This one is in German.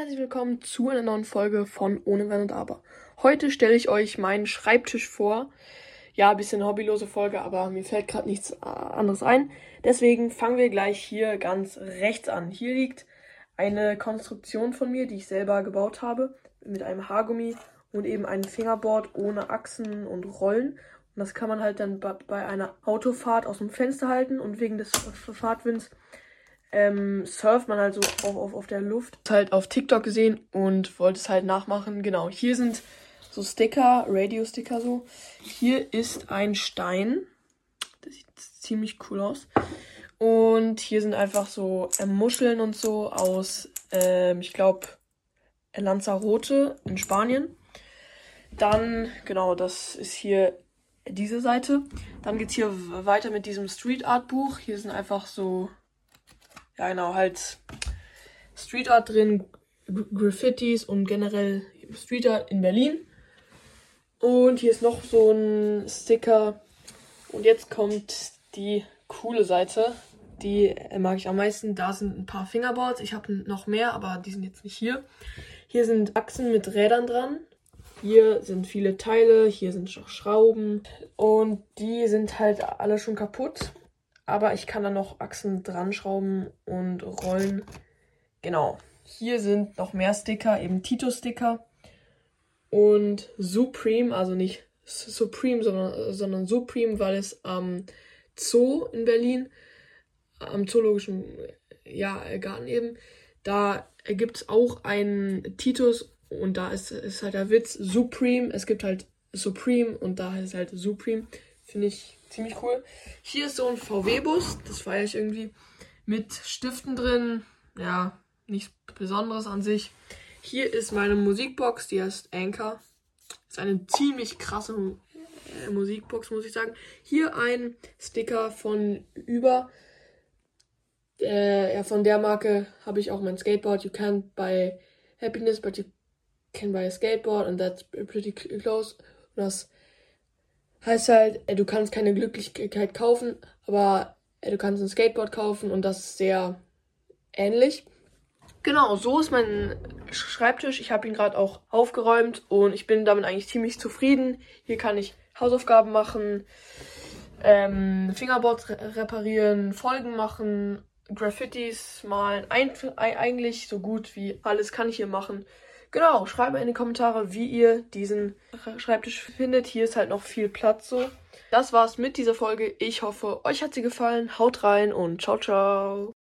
herzlich willkommen zu einer neuen Folge von Ohne Wenn und Aber. Heute stelle ich euch meinen Schreibtisch vor. Ja, ein bisschen hobbylose Folge, aber mir fällt gerade nichts äh, anderes ein. Deswegen fangen wir gleich hier ganz rechts an. Hier liegt eine Konstruktion von mir, die ich selber gebaut habe, mit einem Haargummi und eben einem Fingerboard ohne Achsen und Rollen. Und das kann man halt dann bei einer Autofahrt aus dem Fenster halten und wegen des Fahrtwinds ähm, surft man halt so auf, auf, auf der Luft. Halt auf TikTok gesehen und wollte es halt nachmachen. Genau, hier sind so Sticker, Radio-Sticker so. Hier ist ein Stein. Das sieht ziemlich cool aus. Und hier sind einfach so äh, Muscheln und so aus, ähm, ich glaube, Lanzarote in Spanien. Dann, genau, das ist hier diese Seite. Dann geht es hier weiter mit diesem Street Art Buch. Hier sind einfach so genau, halt Street Art drin, Graffitis und generell Street Art in Berlin. Und hier ist noch so ein Sticker. Und jetzt kommt die coole Seite. Die mag ich am meisten. Da sind ein paar Fingerboards. Ich habe noch mehr, aber die sind jetzt nicht hier. Hier sind Achsen mit Rädern dran. Hier sind viele Teile, hier sind auch Schrauben und die sind halt alle schon kaputt aber ich kann da noch Achsen dran schrauben und rollen. Genau. Hier sind noch mehr Sticker, eben Tito-Sticker und Supreme, also nicht Supreme, sondern, sondern Supreme, weil es am Zoo in Berlin, am Zoologischen ja, Garten eben, da gibt es auch einen Titus und da ist, ist halt der Witz Supreme. Es gibt halt Supreme und da heißt es halt Supreme. Finde ich ziemlich cool. Hier ist so ein VW-Bus, das feiere ich irgendwie. Mit Stiften drin. Ja, nichts Besonderes an sich. Hier ist meine Musikbox, die heißt Anchor. Ist eine ziemlich krasse äh, Musikbox, muss ich sagen. Hier ein Sticker von über. Äh, ja, von der Marke habe ich auch mein Skateboard. You can't buy happiness, but you can buy a skateboard and that's pretty close. Das heißt halt, äh, du kannst keine Glücklichkeit kaufen, aber äh, du kannst ein Skateboard kaufen und das ist sehr ähnlich. Genau, so ist mein Schreibtisch. Ich habe ihn gerade auch aufgeräumt und ich bin damit eigentlich ziemlich zufrieden. Hier kann ich Hausaufgaben machen, ähm, Fingerboards reparieren, Folgen machen, Graffitis malen. Ein eigentlich so gut wie alles kann ich hier machen. Genau, schreibt mir in die Kommentare, wie ihr diesen Schreibtisch findet. Hier ist halt noch viel Platz so. Das war's mit dieser Folge. Ich hoffe, euch hat sie gefallen. Haut rein und ciao, ciao.